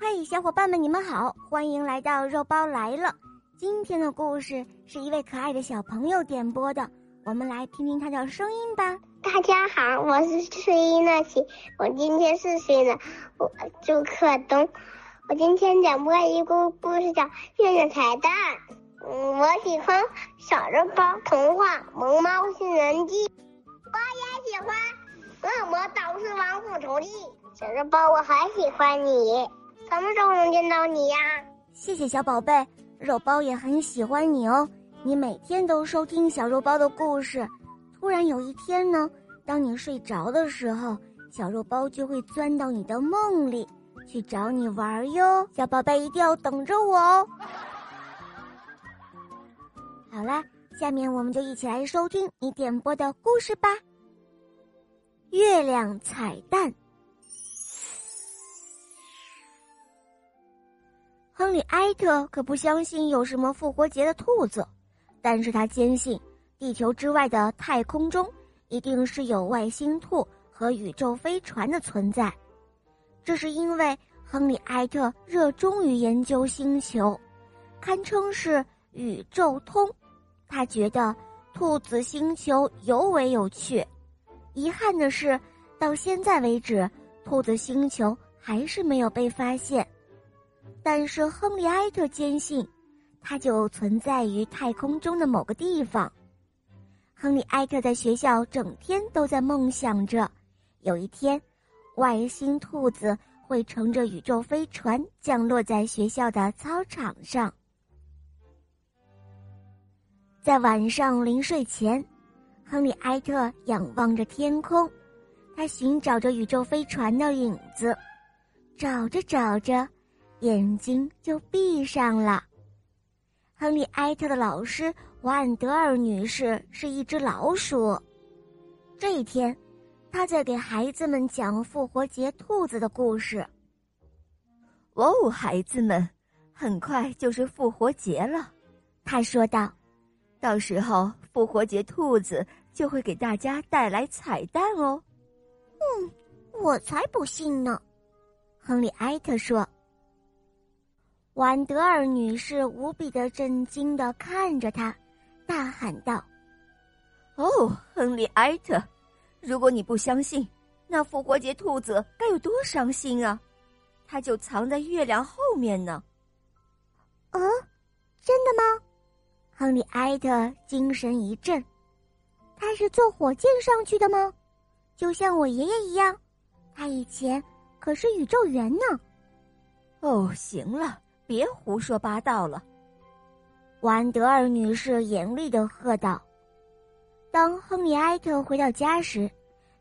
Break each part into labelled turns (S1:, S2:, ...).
S1: 嗨，小伙伴们，你们好，欢迎来到肉包来了。今天的故事是一位可爱的小朋友点播的，我们来听听他的声音吧。
S2: 大家好，我是睡衣乐琪，我今天四岁了，我祝克东。我今天讲播一个故事叫《月亮彩蛋》。嗯，我喜欢小肉包童话《萌猫新人记》，我也喜欢《恶魔导师王复仇记》。小肉包，我很喜欢你，什么时候能见到你呀？
S1: 谢谢小宝贝，肉包也很喜欢你哦。你每天都收听小肉包的故事，突然有一天呢，当你睡着的时候，小肉包就会钻到你的梦里去找你玩哟。小宝贝一定要等着我哦。好啦，下面我们就一起来收听你点播的故事吧。月亮彩蛋。亨利·埃特可不相信有什么复活节的兔子，但是他坚信地球之外的太空中一定是有外星兔和宇宙飞船的存在。这是因为亨利·埃特热衷于研究星球，堪称是宇宙通。他觉得兔子星球尤为有趣。遗憾的是，到现在为止，兔子星球还是没有被发现。但是亨利埃特坚信，它就存在于太空中的某个地方。亨利埃特在学校整天都在梦想着，有一天，外星兔子会乘着宇宙飞船降落在学校的操场上。在晚上临睡前，亨利埃特仰望着天空，他寻找着宇宙飞船的影子，找着找着。眼睛就闭上了。亨利·埃特的老师瓦安德尔女士是一只老鼠。这一天，她在给孩子们讲复活节兔子的故事。
S3: 哦，孩子们，很快就是复活节了，
S1: 她说道：“
S3: 到时候复活节兔子就会给大家带来彩蛋哦。”
S1: 嗯，我才不信呢，亨利·埃特说。婉德尔女士无比的震惊的看着他，大喊道：“
S3: 哦，亨利·埃特，如果你不相信，那复活节兔子该有多伤心啊！它就藏在月亮后面呢。”“
S1: 啊，真的吗？”亨利·埃特精神一振，“他是坐火箭上去的吗？就像我爷爷一样，他以前可是宇宙员呢。”“
S3: 哦，行了。”别胡说八道了，
S1: 安德尔女士严厉的喝道。当亨利埃特回到家时，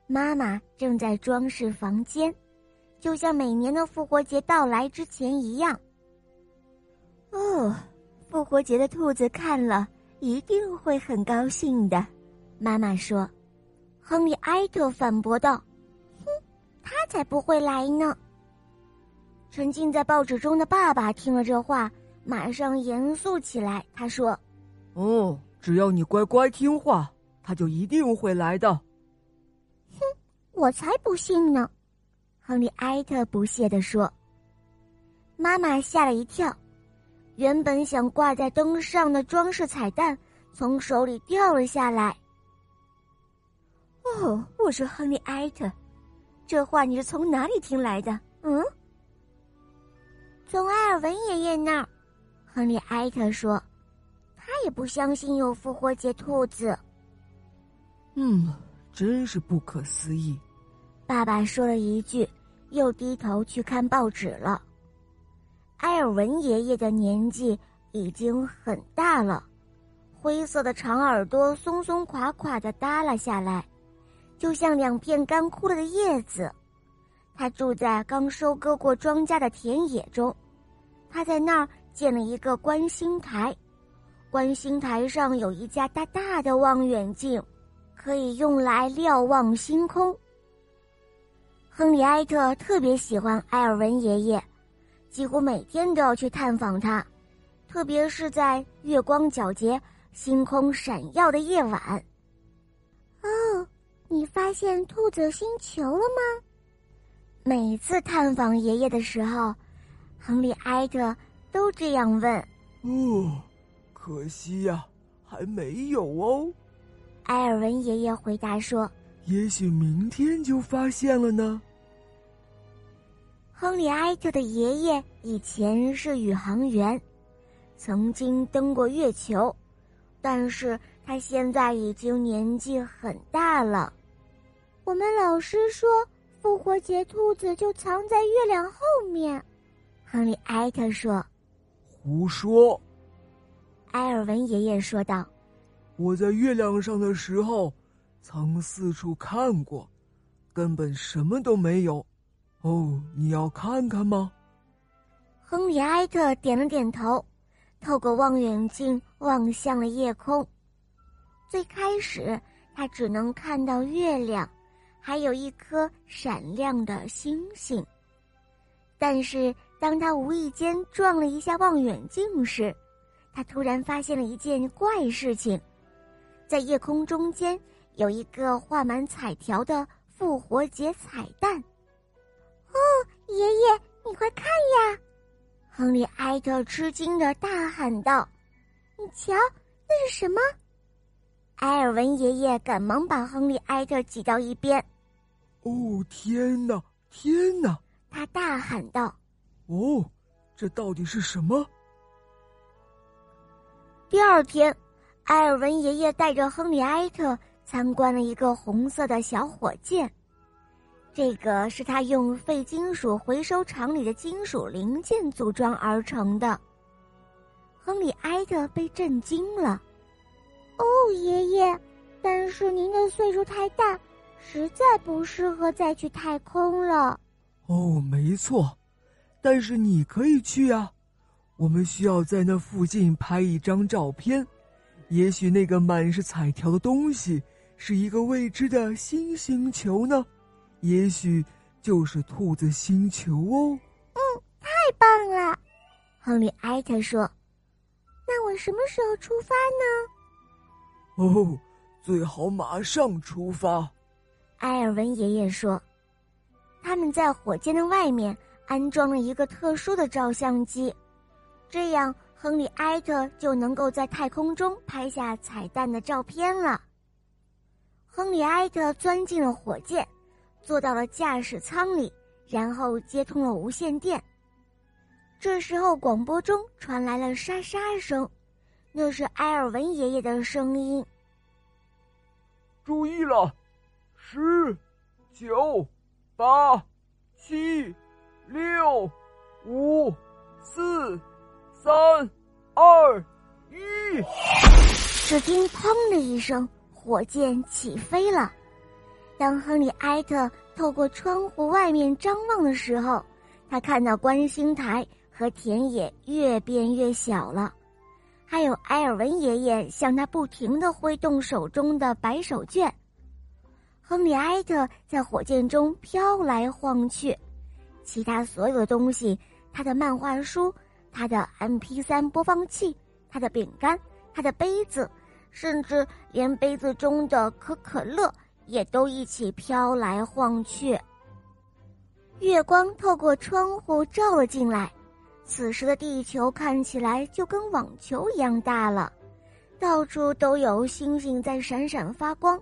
S1: 妈妈正在装饰房间，就像每年的复活节到来之前一样。
S3: 哦，复活节的兔子看了一定会很高兴的，妈妈说。
S1: 亨利埃特反驳道：“哼，他才不会来呢。”沉浸在报纸中的爸爸听了这话，马上严肃起来。他说：“
S4: 哦，只要你乖乖听话，他就一定会来的。”
S1: 哼，我才不信呢！亨利埃特不屑地说。妈妈吓了一跳，原本想挂在灯上的装饰彩蛋从手里掉了下来。
S3: 哦，我说亨利埃特，这话你是从哪里听来的？嗯？
S1: 从埃尔文爷爷那儿，亨利埃特说：“他也不相信有复活节兔子。”
S4: 嗯，真是不可思议。
S1: 爸爸说了一句，又低头去看报纸了。埃尔文爷爷的年纪已经很大了，灰色的长耳朵松松垮垮的耷拉下来，就像两片干枯了的叶子。他住在刚收割过庄稼的田野中，他在那儿建了一个观星台，观星台上有一架大大的望远镜，可以用来瞭望星空。亨利埃特特别喜欢埃尔文爷爷，几乎每天都要去探访他，特别是在月光皎洁、星空闪耀的夜晚。哦，你发现兔子星球了吗？每次探访爷爷的时候，亨利埃特都这样问。
S4: 哦，可惜呀，还没有哦。
S1: 埃尔文爷爷回答说：“
S4: 也许明天就发现了呢。”
S1: 亨利埃特的爷爷以前是宇航员，曾经登过月球，但是他现在已经年纪很大了。我们老师说，复活节兔子就藏在月亮后面。亨利埃特说：“
S4: 胡说。”
S1: 埃尔文爷爷说道：“
S4: 我在月亮上的时候，曾四处看过，根本什么都没有。哦，你要看看吗？”
S1: 亨利埃特点了点头，透过望远镜望向了夜空。最开始，他只能看到月亮。还有一颗闪亮的星星。但是，当他无意间撞了一下望远镜时，他突然发现了一件怪事情：在夜空中间有一个画满彩条的复活节彩蛋。哦，爷爷，你快看呀！亨利埃特吃惊的大喊道：“你瞧，那是什么？”埃尔文爷爷赶忙把亨利埃特挤到一边。
S4: 哦天哪，天哪！
S1: 他大喊道：“
S4: 哦，这到底是什么？”
S1: 第二天，埃尔文爷爷带着亨利埃特参观了一个红色的小火箭，这个是他用废金属回收厂里的金属零件组装而成的。亨利埃特被震惊了。“哦，爷爷，但是您的岁数太大。”实在不适合再去太空了。
S4: 哦，没错，但是你可以去啊。我们需要在那附近拍一张照片。也许那个满是彩条的东西是一个未知的新星球呢。也许就是兔子星球哦。
S1: 嗯，太棒了，亨利埃特说。那我什么时候出发
S4: 呢？哦，最好马上出发。
S1: 埃尔文爷爷说：“他们在火箭的外面安装了一个特殊的照相机，这样亨利埃特就能够在太空中拍下彩蛋的照片了。”亨利埃特钻进了火箭，坐到了驾驶舱里，然后接通了无线电。这时候，广播中传来了沙沙声，那是埃尔文爷爷的声音。
S4: 注意了。十、九、八、七、六、五、四、三、二、一。
S1: 只听“砰”的一声，火箭起飞了。当亨利埃特透过窗户外面张望的时候，他看到观星台和田野越变越小了，还有埃尔文爷爷向他不停的挥动手中的白手绢。亨利埃特在火箭中飘来晃去，其他所有的东西，他的漫画书，他的 M P 三播放器，他的饼干，他的杯子，甚至连杯子中的可可乐也都一起飘来晃去。月光透过窗户照了进来，此时的地球看起来就跟网球一样大了，到处都有星星在闪闪发光。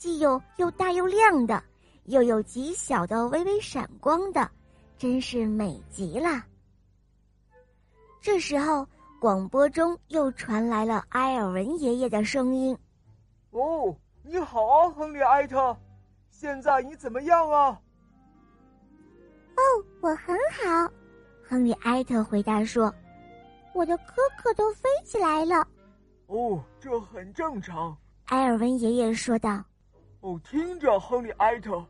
S1: 既有又大又亮的，又有极小的微微闪光的，真是美极了。这时候，广播中又传来了埃尔文爷爷的声音：“
S4: 哦，你好啊，亨利埃特，现在你怎么样啊？”“
S1: 哦，我很好。”亨利埃特回答说，“我的可可都飞起来了。”“
S4: 哦，这很正常。”
S1: 埃尔文爷爷说道。
S4: 哦，听着，亨利埃特，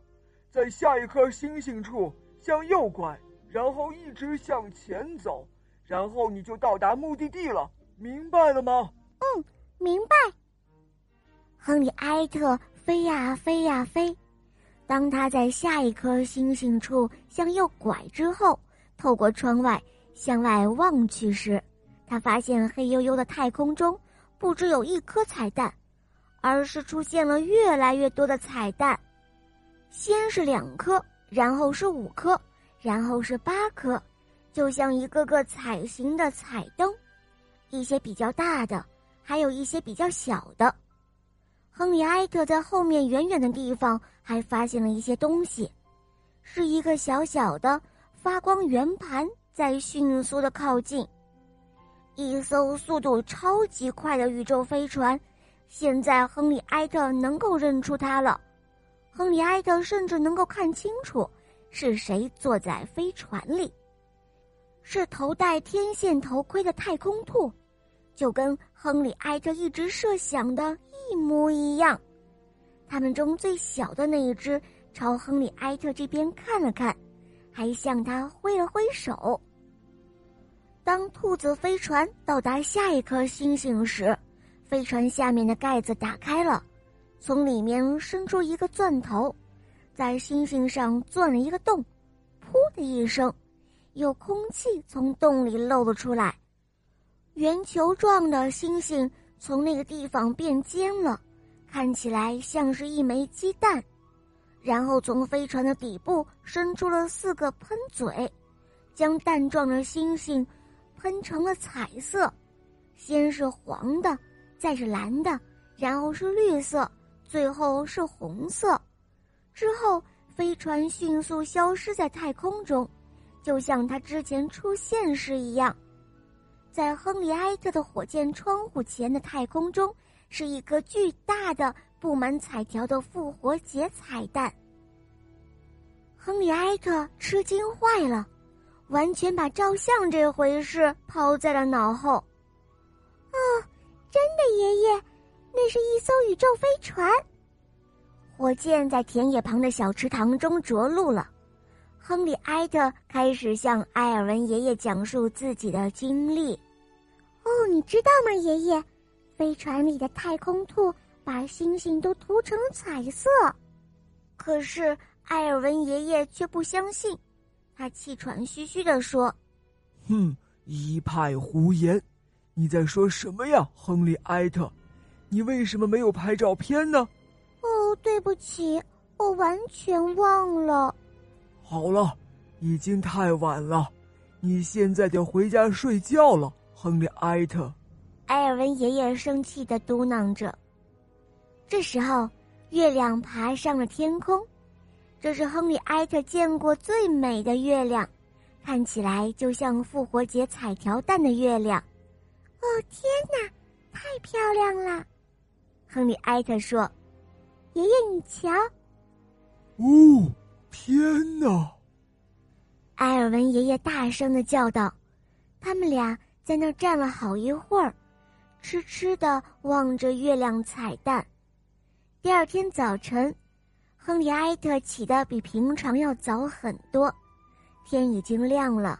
S4: 在下一颗星星处向右拐，然后一直向前走，然后你就到达目的地了，明白了吗？
S1: 嗯，明白。亨利埃特飞呀飞呀飞，当他在下一颗星星处向右拐之后，透过窗外向外望去时，他发现黑黝黝的太空中不只有一颗彩蛋。而是出现了越来越多的彩蛋，先是两颗，然后是五颗，然后是八颗，就像一个个彩形的彩灯，一些比较大的，还有一些比较小的。亨利埃特在后面远远的地方还发现了一些东西，是一个小小的发光圆盘在迅速的靠近。一艘速度超级快的宇宙飞船，现在亨利埃特能够认出它了。亨利埃特甚至能够看清楚是谁坐在飞船里，是头戴天线头盔的太空兔，就跟亨利埃特一直设想的一模一样。他们中最小的那一只朝亨利埃特这边看了看，还向他挥了挥手。当兔子飞船到达下一颗星星时，飞船下面的盖子打开了，从里面伸出一个钻头，在星星上钻了一个洞，噗的一声，有空气从洞里漏了出来，圆球状的星星从那个地方变尖了，看起来像是一枚鸡蛋，然后从飞船的底部伸出了四个喷嘴，将蛋状的星星。喷成了彩色，先是黄的，再是蓝的，然后是绿色，最后是红色。之后，飞船迅速消失在太空中，就像它之前出现时一样。在亨利埃特的火箭窗户前的太空中，是一个巨大的、布满彩条的复活节彩蛋。亨利埃特吃惊坏了。完全把照相这回事抛在了脑后。
S2: 哦，真的，爷爷，那是一艘宇宙飞船。
S1: 火箭在田野旁的小池塘中着陆了。亨利埃特开始向埃尔文爷爷讲述自己的经历。
S2: 哦，你知道吗，爷爷？飞船里的太空兔把星星都涂成了彩色。
S1: 可是埃尔文爷爷却不相信。他气喘吁吁地说：“
S4: 哼，一派胡言！你在说什么呀，亨利埃特？你为什么没有拍照片呢？”“
S2: 哦，对不起，我完全忘了。”“
S4: 好了，已经太晚了，你现在得回家睡觉了，亨利埃特。”
S1: 埃尔文爷爷生气的嘟囔着。这时候，月亮爬上了天空。这是亨利埃特见过最美的月亮，看起来就像复活节彩条蛋的月亮。
S2: 哦天哪，太漂亮了！
S1: 亨利埃特说：“
S2: 爷爷，你瞧。”
S4: 哦，天哪！
S1: 埃尔文爷爷大声的叫道。他们俩在那儿站了好一会儿，痴痴的望着月亮彩蛋。第二天早晨。亨利埃特起的比平常要早很多，天已经亮了。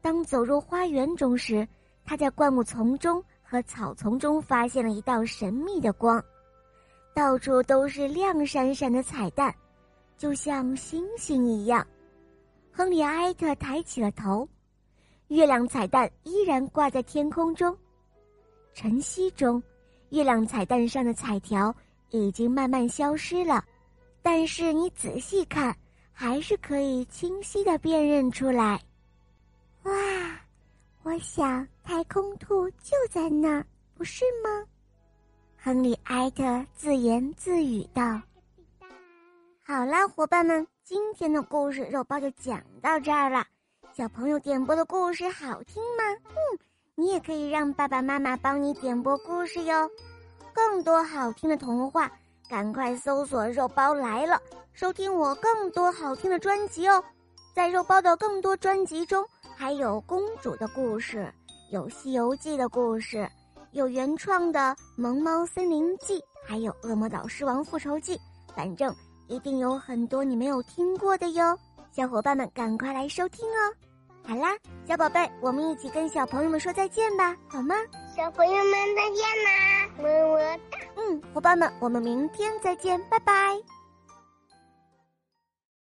S1: 当走入花园中时，他在灌木丛中和草丛中发现了一道神秘的光，到处都是亮闪闪的彩蛋，就像星星一样。亨利埃特抬起了头，月亮彩蛋依然挂在天空中。晨曦中，月亮彩蛋上的彩条已经慢慢消失了。但是你仔细看，还是可以清晰的辨认出来。
S2: 哇，我想太空兔就在那儿，不是吗？
S1: 亨利埃特自言自语道。好啦，伙伴们，今天的故事肉包就讲到这儿了。小朋友点播的故事好听吗？嗯，你也可以让爸爸妈妈帮你点播故事哟。更多好听的童话。赶快搜索“肉包来了”，收听我更多好听的专辑哦！在肉包的更多专辑中，还有公主的故事，有《西游记》的故事，有原创的《萌猫森林记》，还有《恶魔岛狮王复仇记》，反正一定有很多你没有听过的哟！小伙伴们，赶快来收听哦！好啦，小宝贝，我们一起跟小朋友们说再见吧，好吗？
S2: 小朋友们再见啦，么么哒。
S1: 嗯，伙伴们，我们明天再见，拜拜。